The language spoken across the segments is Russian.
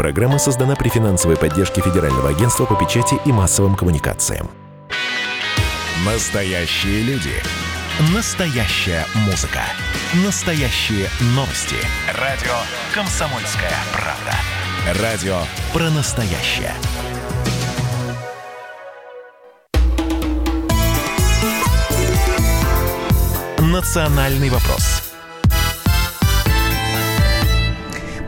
Программа создана при финансовой поддержке Федерального агентства по печати и массовым коммуникациям. Настоящие люди. Настоящая музыка. Настоящие новости. Радио «Комсомольская правда». Радио про настоящее. «Национальный вопрос»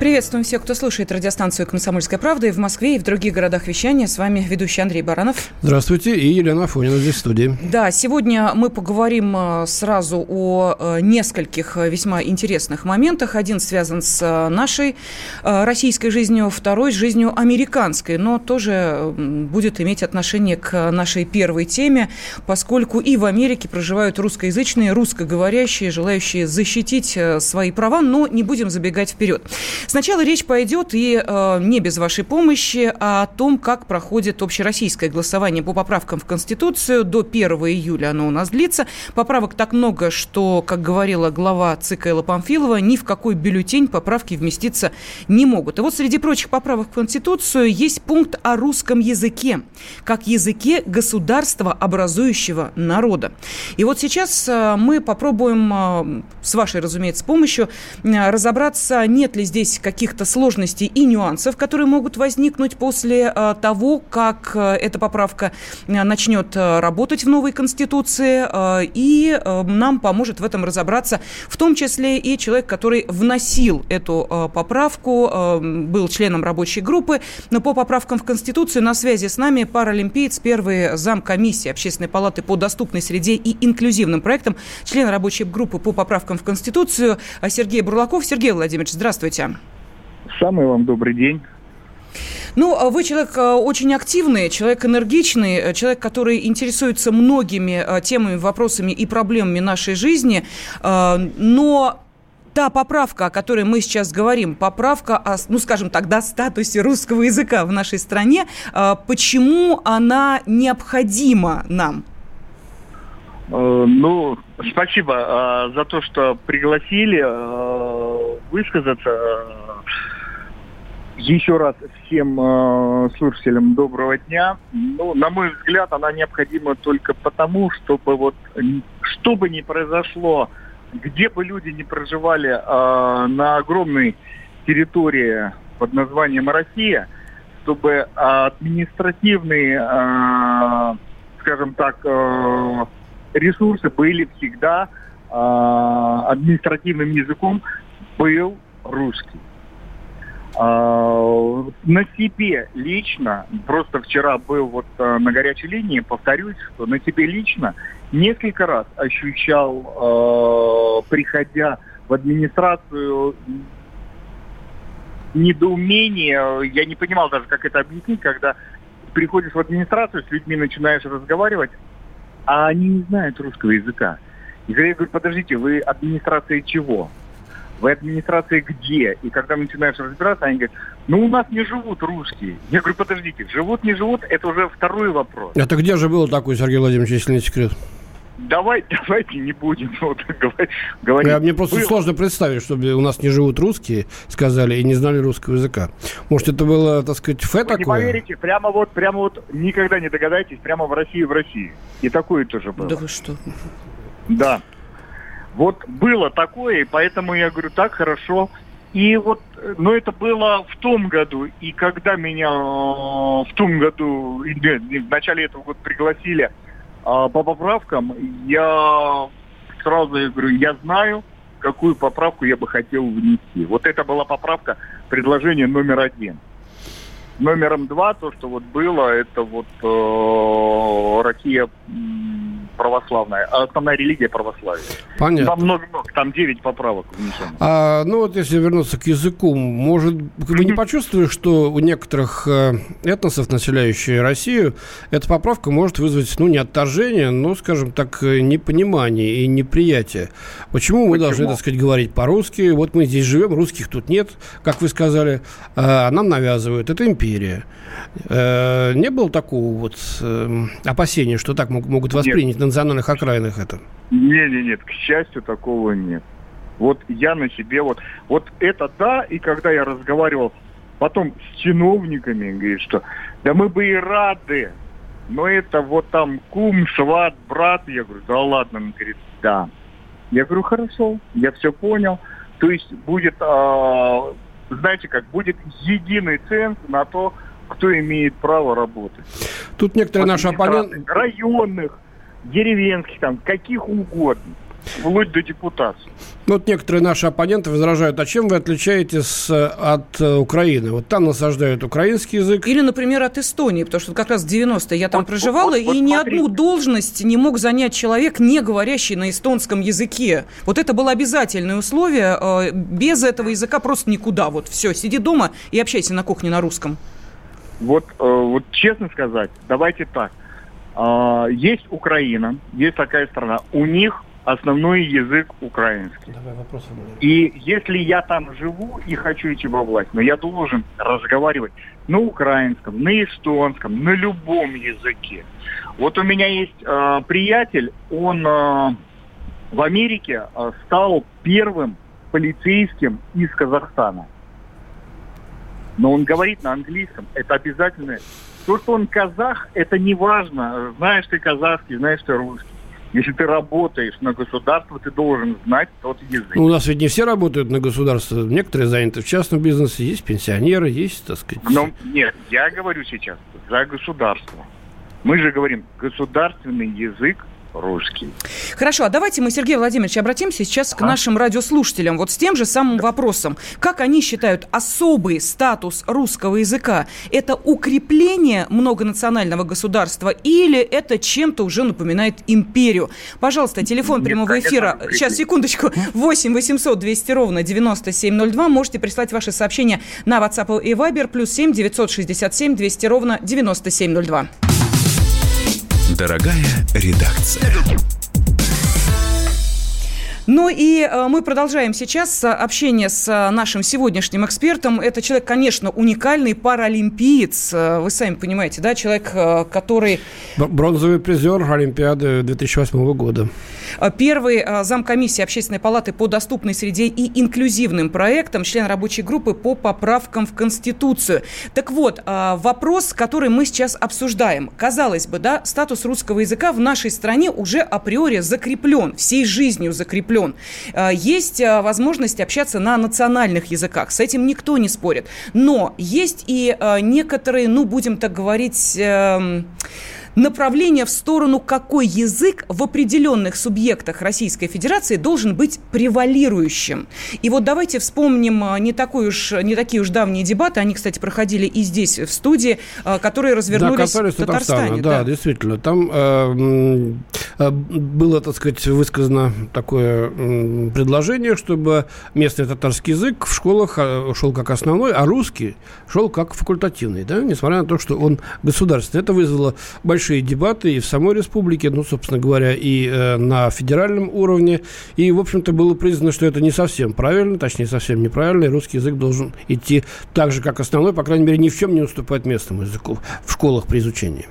Приветствуем всех, кто слушает радиостанцию «Комсомольская правда» и в Москве, и в других городах вещания. С вами ведущий Андрей Баранов. Здравствуйте, и Елена Афонина здесь в студии. Да, сегодня мы поговорим э, сразу о э, нескольких э, весьма интересных моментах. Один связан с нашей российской жизнью, второй с жизнью американской, но тоже будет иметь отношение к нашей первой теме, поскольку и в Америке проживают русскоязычные, русскоговорящие, желающие защитить свои права, но не будем забегать вперед. Сначала речь пойдет и э, не без вашей помощи а о том, как проходит общероссийское голосование по поправкам в Конституцию. До 1 июля оно у нас длится. Поправок так много, что, как говорила глава ЦК Элла Памфилова, ни в какой бюллетень поправки вместиться не могут. И вот среди прочих поправок в Конституцию есть пункт о русском языке, как языке государства образующего народа. И вот сейчас э, мы попробуем, э, с вашей, разумеется, помощью, э, разобраться, нет ли здесь каких-то сложностей и нюансов, которые могут возникнуть после э, того, как э, эта поправка э, начнет работать в новой Конституции. И нам поможет в этом разобраться в том числе и человек, который вносил эту поправку, был членом рабочей группы. Но по поправкам в Конституцию на связи с нами паралимпиец, первый зам комиссии Общественной палаты по доступной среде и инклюзивным проектам, член рабочей группы по поправкам в Конституцию Сергей Бурлаков. Сергей Владимирович, здравствуйте. Самый вам добрый день. Ну, а вы человек а, очень активный, человек энергичный, э, человек, который интересуется многими а, темами, вопросами и проблемами нашей жизни, но та поправка, о которой мы сейчас говорим, поправка о, ну, скажем так, да, статусе русского языка в нашей стране, почему она необходима нам? Э, ну, спасибо за то, что пригласили э, высказаться еще раз всем э, слушателям доброго дня. Ну, на мой взгляд, она необходима только потому, чтобы вот что бы ни произошло, где бы люди не проживали э, на огромной территории под названием Россия, чтобы административные, э, скажем так, э, ресурсы были всегда э, административным языком был русский. А, на себе лично, просто вчера был вот а, на горячей линии, повторюсь, что на себе лично несколько раз ощущал, а, приходя в администрацию, недоумение, я не понимал даже, как это объяснить, когда приходишь в администрацию, с людьми начинаешь разговаривать, а они не знают русского языка. И я говорю, подождите, вы администрация чего? В администрации где? И когда начинаешь разбираться, они говорят, ну у нас не живут русские. Я говорю, подождите, живут, не живут, это уже второй вопрос. Это где же было такое, Сергей Владимирович, если не секрет? Давай, давайте не будем вот, говорить. Я, мне просто было. сложно представить, чтобы у нас не живут русские, сказали, и не знали русского языка. Может, это было, так сказать, фе такое? не поверите, прямо вот, прямо вот, никогда не догадаетесь, прямо в России, в России. И такое тоже было. Да вы что? Да. Вот было такое, и поэтому я говорю, так хорошо. И вот, но это было в том году, и когда меня э, в том году, в начале этого года пригласили э, по поправкам, я сразу я говорю, я знаю, какую поправку я бы хотел внести. Вот это была поправка, предложение номер один. Номером два, то, что вот было, это вот э, Россия православная, а основная религия православие. Понятно. Там много-много, там 9 поправок. А, ну вот если вернуться к языку, может, вы не почувствовали, что у некоторых э, этносов, населяющих Россию, эта поправка может вызвать, ну, не отторжение, но, скажем так, э, непонимание и неприятие. Почему мы Почему? должны, так сказать, говорить по-русски? Вот мы здесь живем, русских тут нет, как вы сказали, а нам навязывают. Это империя. Э, не было такого вот эм, опасения, что так могут воспринять на национальных окраинах это? Нет, нет, нет, к счастью, такого нет. Вот я на себе вот, вот это да, и когда я разговаривал потом с чиновниками, говорит, что да мы бы и рады, но это вот там кум, сват, брат. Я говорю, да ладно, он говорит, да. Я говорю, хорошо, я все понял. То есть будет, э, знаете как, будет единый ценз на то, кто имеет право работать. Тут некоторые наши оппоненты... Районных, деревенских, там, каких угодно вплоть до депутации. Ну, вот некоторые наши оппоненты возражают, а чем вы отличаетесь э, от э, Украины? Вот там насаждают украинский язык. Или, например, от Эстонии, потому что как раз в 90-е я там вот, проживала, вот, вот, и ни одну должность не мог занять человек, не говорящий на эстонском языке. Вот это было обязательное условие. Э, без этого языка просто никуда. Вот все, сиди дома и общайся на кухне на русском. Вот, вот честно сказать, давайте так. Есть Украина, есть такая страна. У них основной язык украинский. Давай вопросы И если я там живу и хочу идти во власть, но я должен разговаривать на украинском, на эстонском, на любом языке. Вот у меня есть э, приятель, он э, в Америке э, стал первым полицейским из Казахстана. Но он говорит на английском, это обязательно. То, что он казах, это не важно. Знаешь ты казахский, знаешь ты русский. Если ты работаешь на государство, ты должен знать тот язык. Ну, у нас ведь не все работают на государство. Некоторые заняты в частном бизнесе, есть пенсионеры, есть, так сказать... Но, нет, я говорю сейчас за государство. Мы же говорим, государственный язык русский. Хорошо, а давайте мы, Сергей Владимирович, обратимся сейчас к нашим радиослушателям вот с тем же самым вопросом. Как они считают особый статус русского языка? Это укрепление многонационального государства или это чем-то уже напоминает империю? Пожалуйста, телефон Нет, прямого эфира. Сейчас, секундочку. 8 800 200 ровно 9702. Можете прислать ваши сообщения на WhatsApp и Viber. Плюс 7 967 200 ровно 9702. Дорогая редакция. Ну и э, мы продолжаем сейчас общение с э, нашим сегодняшним экспертом. Это человек, конечно, уникальный паралимпиец. Э, вы сами понимаете, да, человек, который... Бронзовый призер Олимпиады 2008 года. Первый замкомиссии Общественной палаты по доступной среде и инклюзивным проектам, член рабочей группы по поправкам в Конституцию. Так вот, вопрос, который мы сейчас обсуждаем. Казалось бы, да, статус русского языка в нашей стране уже априори закреплен, всей жизнью закреплен закреплен. Э, есть э, возможность общаться на национальных языках. С этим никто не спорит. Но есть и э, некоторые, ну, будем так говорить, эм, направление в сторону, какой язык в определенных субъектах Российской Федерации должен быть превалирующим. И вот давайте вспомним а, не, такой уж, не такие уж давние дебаты, они, кстати, проходили и здесь, в студии, а, которые развернулись да, в Татарстане. Да, да, действительно. Там э, э, было, так сказать, высказано такое э, предложение, чтобы местный татарский язык в школах э, шел как основной, а русский шел как факультативный, да, несмотря на то, что он государственный. Это вызвало большое большие дебаты и в самой республике, ну, собственно говоря, и э, на федеральном уровне. И, в общем-то, было признано, что это не совсем правильно, точнее, совсем неправильно, и русский язык должен идти так же, как основной, по крайней мере, ни в чем не уступать местному языку в школах при изучении.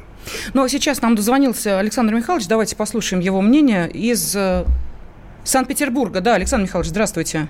Ну, а сейчас нам дозвонился Александр Михайлович. Давайте послушаем его мнение из э, Санкт-Петербурга. Да, Александр Михайлович, здравствуйте.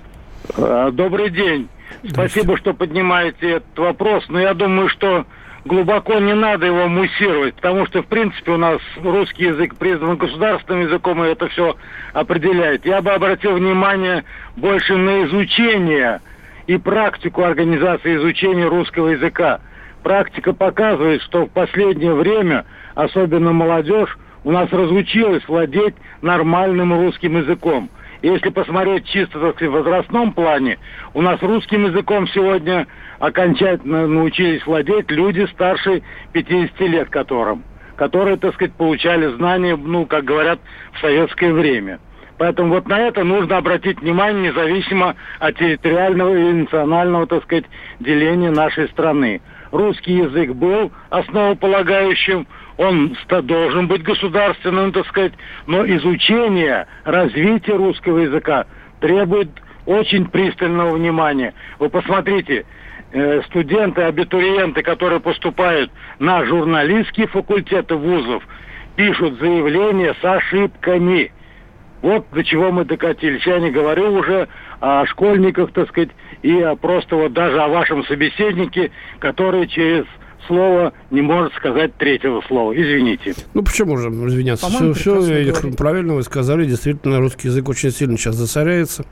А, добрый день. Спасибо, что поднимаете этот вопрос. Но я думаю, что глубоко не надо его муссировать, потому что, в принципе, у нас русский язык признан государственным языком, и это все определяет. Я бы обратил внимание больше на изучение и практику организации изучения русского языка. Практика показывает, что в последнее время, особенно молодежь, у нас разучилась владеть нормальным русским языком – если посмотреть чисто так сказать, в возрастном плане, у нас русским языком сегодня окончательно научились владеть люди старше 50 лет которым, которые, так сказать, получали знания, ну, как говорят, в советское время. Поэтому вот на это нужно обратить внимание, независимо от территориального и национального, так сказать, деления нашей страны. Русский язык был основополагающим, он должен быть государственным, так сказать, но изучение, развитие русского языка требует очень пристального внимания. Вы посмотрите, э, студенты, абитуриенты, которые поступают на журналистские факультеты вузов, пишут заявления с ошибками. Вот до чего мы докатились. Я не говорю уже о школьниках, так сказать, и просто вот даже о вашем собеседнике, который через слово не может сказать третьего слова. Извините. Ну, почему же извиняться? Все, все правильно вы сказали. Действительно, русский язык очень сильно сейчас засоряется.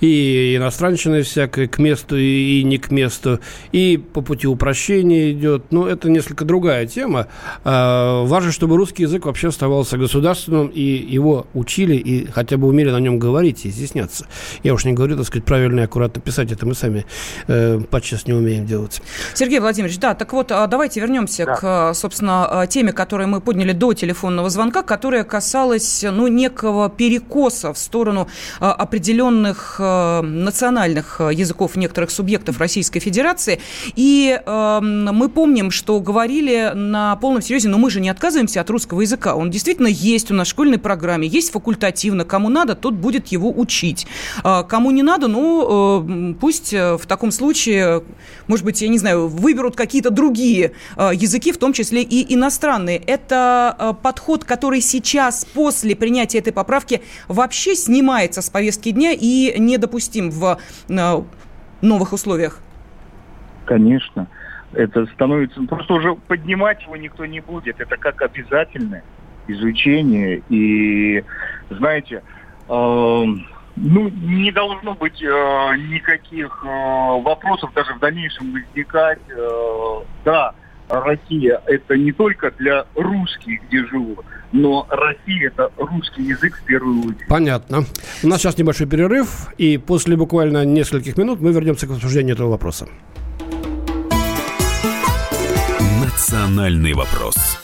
И иностранщина всякая к месту и не к месту. И по пути упрощения идет. Но это несколько другая тема. А, важно, чтобы русский язык вообще оставался государственным, и его учили, и хотя бы умели на нем говорить и изъясняться. Я уж не говорю, так сказать, правильно и аккуратно писать. Это мы сами э, подчас не умеем делать. Сергей Владимирович, да, так вот, а давайте вернемся да. к, собственно, теме, которую мы подняли до телефонного звонка, которая касалась, ну, некого перекоса в сторону а, определенных а, национальных языков некоторых субъектов Российской Федерации. И э, мы помним, что говорили на полном серьезе, но мы же не отказываемся от русского языка. Он действительно есть у нас в школьной программе, есть факультативно. Кому надо, тот будет его учить. Кому не надо, ну, пусть в таком случае, может быть, я не знаю, выберут какие-то другие Э, языки, в том числе и иностранные. Это э, подход, который сейчас, после принятия этой поправки, вообще снимается с повестки дня и недопустим в э, новых условиях? Конечно. Это становится... Просто уже поднимать его никто не будет. Это как обязательное изучение. И, знаете, э, ну, не должно быть э, никаких э, вопросов даже в дальнейшем возникать. Э, да, Россия это не только для русских, где живут, но Россия это русский язык в первую очередь. Понятно. У нас сейчас небольшой перерыв, и после буквально нескольких минут мы вернемся к обсуждению этого вопроса. Национальный вопрос.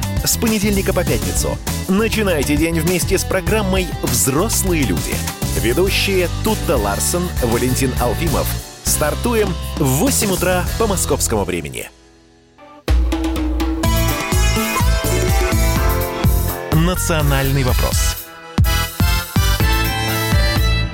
С понедельника по пятницу. Начинайте день вместе с программой «Взрослые люди». Ведущие Тутта Ларсон, Валентин Алфимов – Стартуем в 8 утра по московскому времени. Национальный вопрос.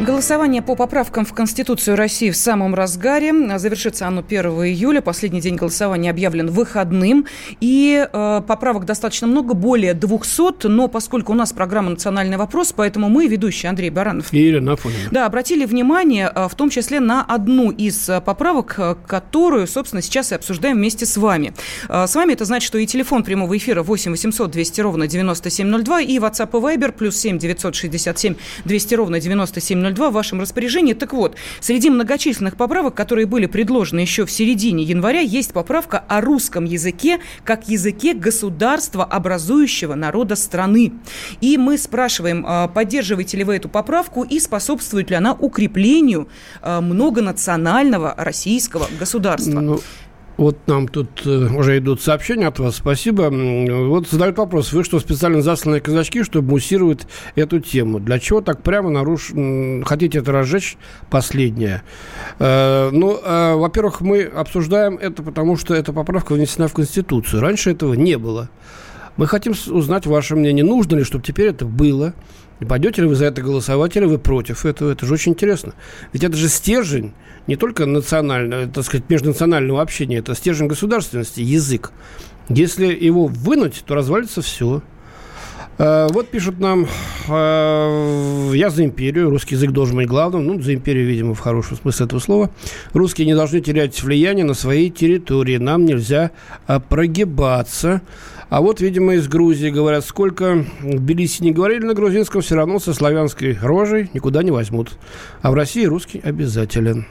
Голосование по поправкам в Конституцию России в самом разгаре. Завершится оно 1 июля. Последний день голосования объявлен выходным. И э, поправок достаточно много, более 200. Но поскольку у нас программа «Национальный вопрос», поэтому мы, ведущий Андрей Баранов, и Ирина Афонина. Да, обратили внимание э, в том числе на одну из э, поправок, э, которую, собственно, сейчас и обсуждаем вместе с вами. С вами это значит, что и телефон прямого эфира 8 800 200 ровно 9702, и WhatsApp и Viber плюс 7 967 200 ровно 9702 2 в вашем распоряжении. Так вот, среди многочисленных поправок, которые были предложены еще в середине января, есть поправка о русском языке как языке государства, образующего народа страны. И мы спрашиваем, а, поддерживаете ли вы эту поправку и способствует ли она укреплению а, многонационального российского государства? Ну, вот нам тут э, уже идут сообщения от вас. Спасибо. Вот задают вопрос. Вы что, специально засланные казачки, чтобы муссировать эту тему? Для чего так прямо наруш... хотите это разжечь? Последнее. Э, ну, э, во-первых, мы обсуждаем это, потому что эта поправка внесена в Конституцию. Раньше этого не было. Мы хотим узнать ваше мнение. Нужно ли, чтобы теперь это было? И пойдете ли вы за это голосовать, или вы против этого? Это же очень интересно. Ведь это же стержень не только национального, так сказать, межнационального общения, это стержень государственности, язык. Если его вынуть, то развалится все. А, вот пишут нам, а, я за империю, русский язык должен быть главным, ну, за империю, видимо, в хорошем смысле этого слова. Русские не должны терять влияние на своей территории, нам нельзя а, прогибаться. А вот, видимо, из Грузии говорят, сколько в Тбилиси не говорили на грузинском, все равно со славянской рожей никуда не возьмут. А в России русский обязателен.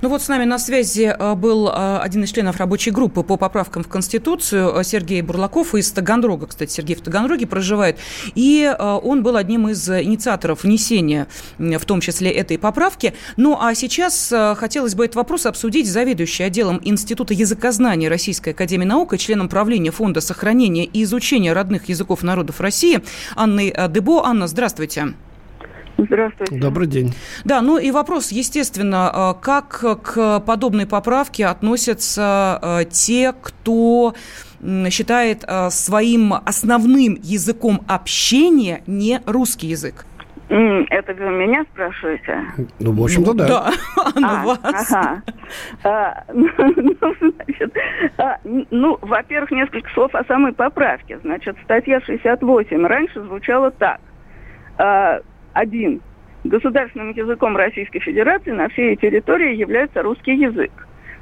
Ну вот с нами на связи э, был э, один из членов рабочей группы по поправкам в Конституцию э, Сергей Бурлаков из Таганрога. Кстати, Сергей в Таганроге проживает. И он был одним из инициаторов внесения, в том числе этой поправки. Ну а сейчас хотелось бы этот вопрос обсудить с заведующей отделом Института языкознания Российской Академии Наук и членом правления Фонда сохранения и изучения родных языков народов России Анной Дебо. Анна, здравствуйте. Здравствуйте. Добрый день. Да, ну и вопрос, естественно, э, как к подобной поправке относятся э, те, кто считает э, своим основным языком общения не русский язык? Это вы меня спрашиваете? Ну, в общем-то, да. Да, а, вас. Ага. А, ну, значит, а, ну, во-первых, несколько слов о самой поправке. Значит, статья 68 раньше звучала так. А, один. Государственным языком Российской Федерации на всей территории является русский язык.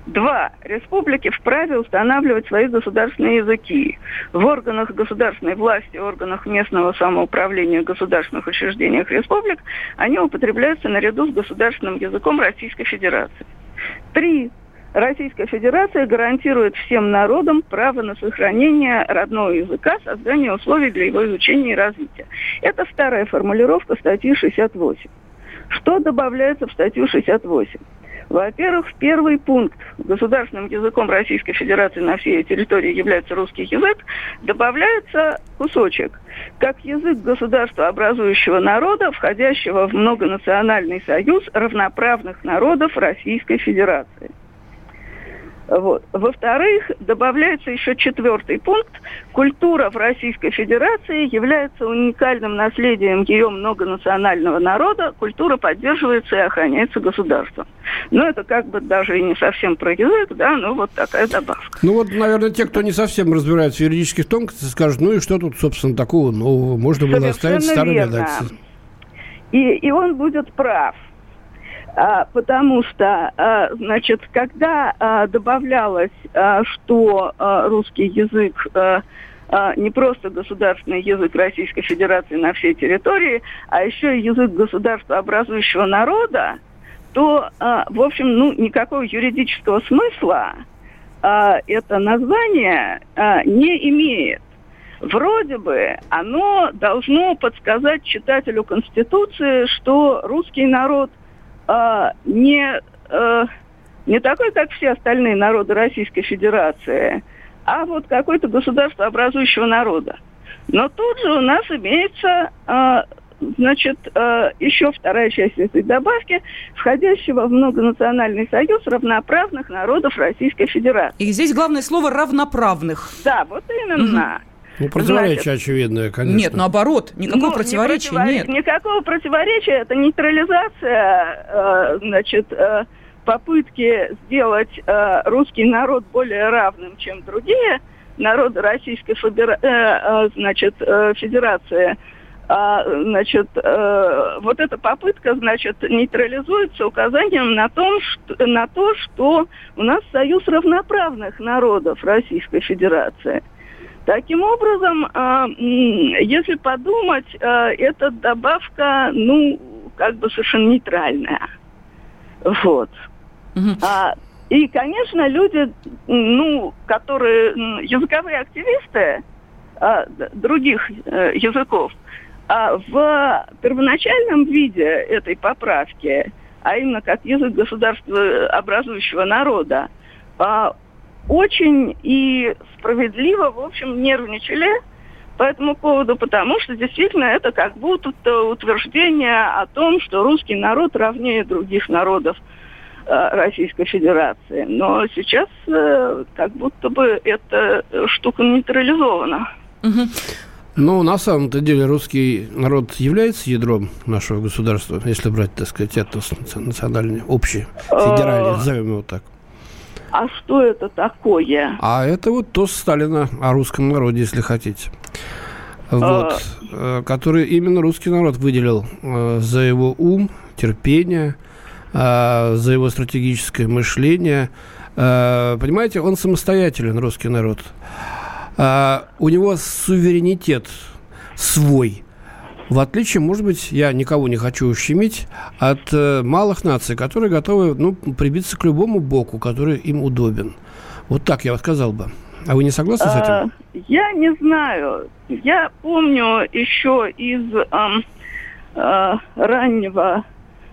Два. Республики вправе устанавливать свои государственные языки. В органах государственной власти, органах местного самоуправления, государственных учреждениях республик они употребляются наряду с государственным языком Российской Федерации. Три. Российская Федерация гарантирует всем народам право на сохранение родного языка, создание условий для его изучения и развития. Это вторая формулировка статьи 68. Что добавляется в статью 68? Во-первых, первый пункт государственным языком Российской Федерации на всей территории является русский язык, добавляется кусочек, как язык государства образующего народа, входящего в многонациональный союз равноправных народов Российской Федерации. Вот. Во-вторых, добавляется еще четвертый пункт. Культура в Российской Федерации является уникальным наследием ее многонационального народа. Культура поддерживается и охраняется государством. Но это как бы даже и не совсем про язык, да, но вот такая добавка. Ну вот, наверное, те, кто не совсем разбирается в юридических тонкостях, скажут, ну и что тут, собственно, такого нового? Можно было Совершенно оставить старую верно. редакцию. И, и он будет прав. А, потому что, а, значит, когда а, добавлялось, что русский язык не просто государственный язык Российской Федерации на всей территории, а еще и язык государства образующего народа, то, в общем, ну, никакого юридического смысла это название не имеет. Вроде бы оно должно подсказать читателю Конституции, что русский народ а, не, а, не такой, как все остальные народы Российской Федерации, а вот какое-то государство образующего народа. Но тут же у нас имеется, а, значит, а, еще вторая часть этой добавки, входящего в многонациональный союз равноправных народов Российской Федерации. И здесь главное слово «равноправных». Да, вот именно. Ну, противоречие очевидное, конечно. Нет, наоборот, никакого Ну, не противоречия противор- нет. Никакого противоречия. Это нейтрализация, э, значит, э, попытки сделать э, русский народ более равным, чем другие народы Российской Федера- э, э, значит, э, Федерации. А, значит, э, вот эта попытка, значит, нейтрализуется указанием на, том, что, на то, что у нас союз равноправных народов Российской Федерации. Таким образом, а, если подумать, а, эта добавка, ну, как бы совершенно нейтральная. Вот. А, и, конечно, люди, ну, которые языковые активисты а, других э, языков, а в первоначальном виде этой поправки, а именно как язык государства образующего народа, а, очень и справедливо, в общем, нервничали по этому поводу, потому что действительно это как будто утверждение о том, что русский народ равнее других народов э, Российской Федерации. Но сейчас э, как будто бы эта штука нейтрализована. Ну, на самом-то деле русский народ является ядром нашего государства, если брать, так сказать, этнос наци- национальный, общий, федеральный, А. назовем его так. А что это такое? А это вот то Сталина о русском народе, если хотите. Вот. э, Который именно русский народ выделил э, за его ум, терпение, э, за его стратегическое мышление. Понимаете, он самостоятелен, русский народ. А, У него суверенитет свой. В отличие, может быть, я никого не хочу ущемить, от э, малых наций, которые готовы ну, прибиться к любому боку, который им удобен. Вот так я сказал бы. А вы не согласны с этим? А, Я не знаю. Я помню еще из ам, а, раннего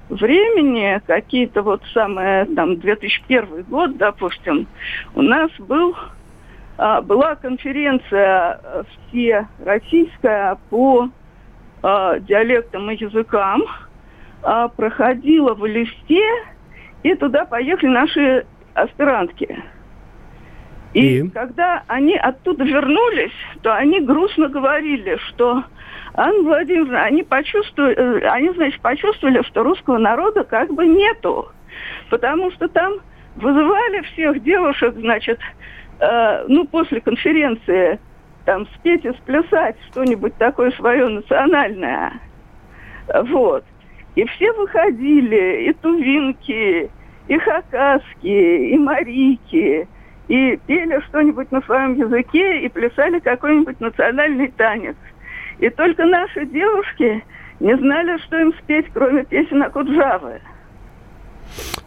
времени, какие-то вот самые, там, 2001 год, допустим, у нас был, а, была конференция э, все российская по а, диалектам и языкам. а, проходила в листе, и туда поехали наши аспирантки. И, И? когда они оттуда вернулись, то они грустно говорили, что Анна Владимировна, они почувствовали, э, они, значит, почувствовали, что русского народа как бы нету. Потому что там вызывали всех девушек, значит, э, ну, после конференции, там, спеть и сплясать что-нибудь такое свое национальное. Вот. И все выходили, и тувинки, и хакасские, и марики, и пели что-нибудь на своем языке, и плясали какой-нибудь национальный танец. И только наши девушки не знали, что им спеть, кроме песен Акуджавы.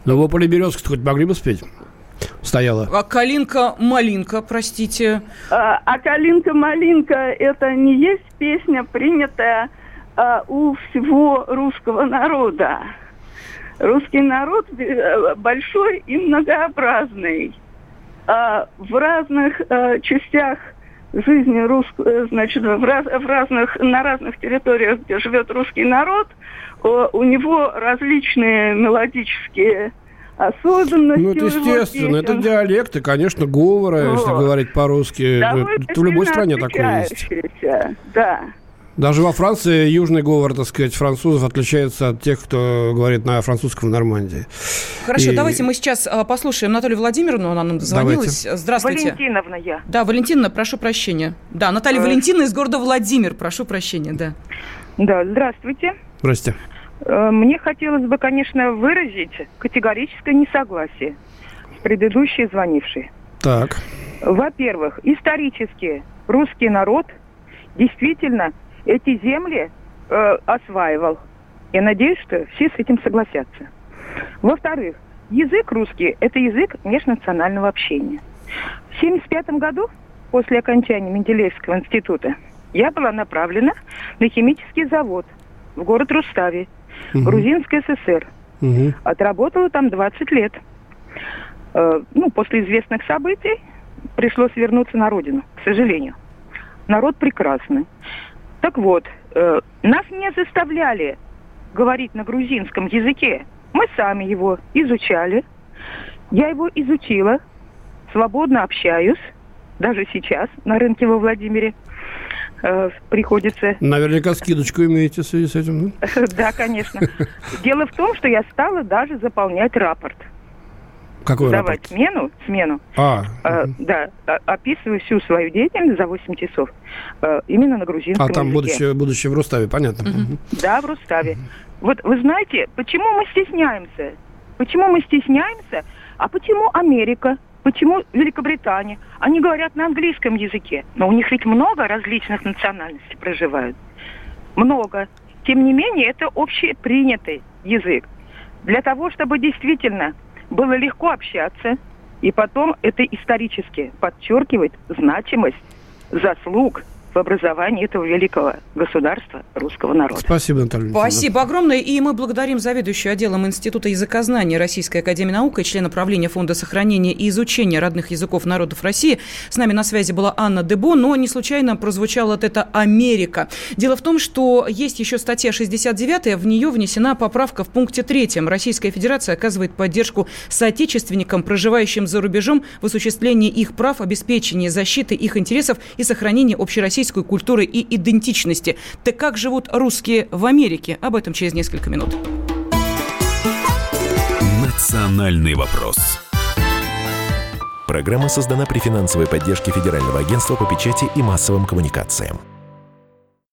Ну, вы поле березки хоть могли бы спеть? Стояла. А Калинка-малинка, простите. А, а «Калинка-малинка» – это не есть песня, принятая а, у всего русского народа. Русский народ э, большой и многообразный. А, в разных а, частях жизни русского, значит, в, раз, в разных, на разных территориях, где живет русский народ, у него различные мелодические особенности. Ну, это естественно. Это диалекты, конечно, говора, если Вот. говорить по-русски. Довольно Это в любой стране такое есть. Да. Даже во Франции южный говор, так сказать, французов отличается от тех, кто говорит на французском в Нормандии. Хорошо, И- давайте мы сейчас а, послушаем Наталью Владимировну, она нам дозвонилась. Здравствуйте. Валентиновна я. Да, Валентина, прошу прощения. Да, Наталья Э. Валентина из города Владимир, прошу прощения, да. Да, здравствуйте. Здрасте. Э, Мне хотелось бы, конечно, выразить категорическое несогласие с предыдущей звонившей. Так. Во-первых, исторически русский народ действительно эти земли э, осваивал. Я надеюсь, что все с этим согласятся. Во-вторых, язык русский – это язык межнационального общения. В 1975 году, после окончания Менделеевского института, я была направлена на химический завод в город Рустави, Мгм. Грузинской ССР. Отработала там 20 лет. Э, ну, после известных событий пришлось вернуться на родину, к сожалению. Народ прекрасный. Так вот, э, нас не заставляли говорить на грузинском языке. Мы сами его изучали. Я его изучила, свободно общаюсь, даже сейчас на рынке во Владимире приходится Наверняка скидочку имеете в связи с этим, да? да, конечно. Дело в том, что я стала даже заполнять рапорт. Какой Давать рапорт? смену, смену. А, Э, да, а- описываю всю свою деятельность за 8 часов э, именно на грузинском а там, языке. будучи, будучи в Руставе, понятно. Мгм. Да, в Руставе. Вот вы знаете, почему мы стесняемся? Почему мы стесняемся? А почему Америка? Почему Великобритания? Они говорят на английском языке. Но у них ведь много различных национальностей проживают. Много. Тем не менее, это общепринятый язык. Для того, чтобы действительно было легко общаться, и потом это исторически подчеркивает значимость заслуг в образовании этого великого государства русского народа. Спасибо, Наталья. Спасибо огромное. И мы благодарим заведующую отделом Института языкознания Российской Академии Наук и члена правления Фонда сохранения и изучения родных языков народов России. С нами на связи была Анна Дебо, но не случайно прозвучало вот это «Америка». Дело в том, что есть еще статья 69, в нее внесена поправка в пункте 3. Российская Федерация оказывает поддержку соотечественникам, проживающим за рубежом, в осуществлении их прав, обеспечении защиты их интересов и сохранении общероссийской культуры и идентичности. Так как живут русские в Америке? Об этом через несколько минут. «Национальный вопрос». Программа создана при финансовой поддержке Федерального агентства по печати и массовым коммуникациям.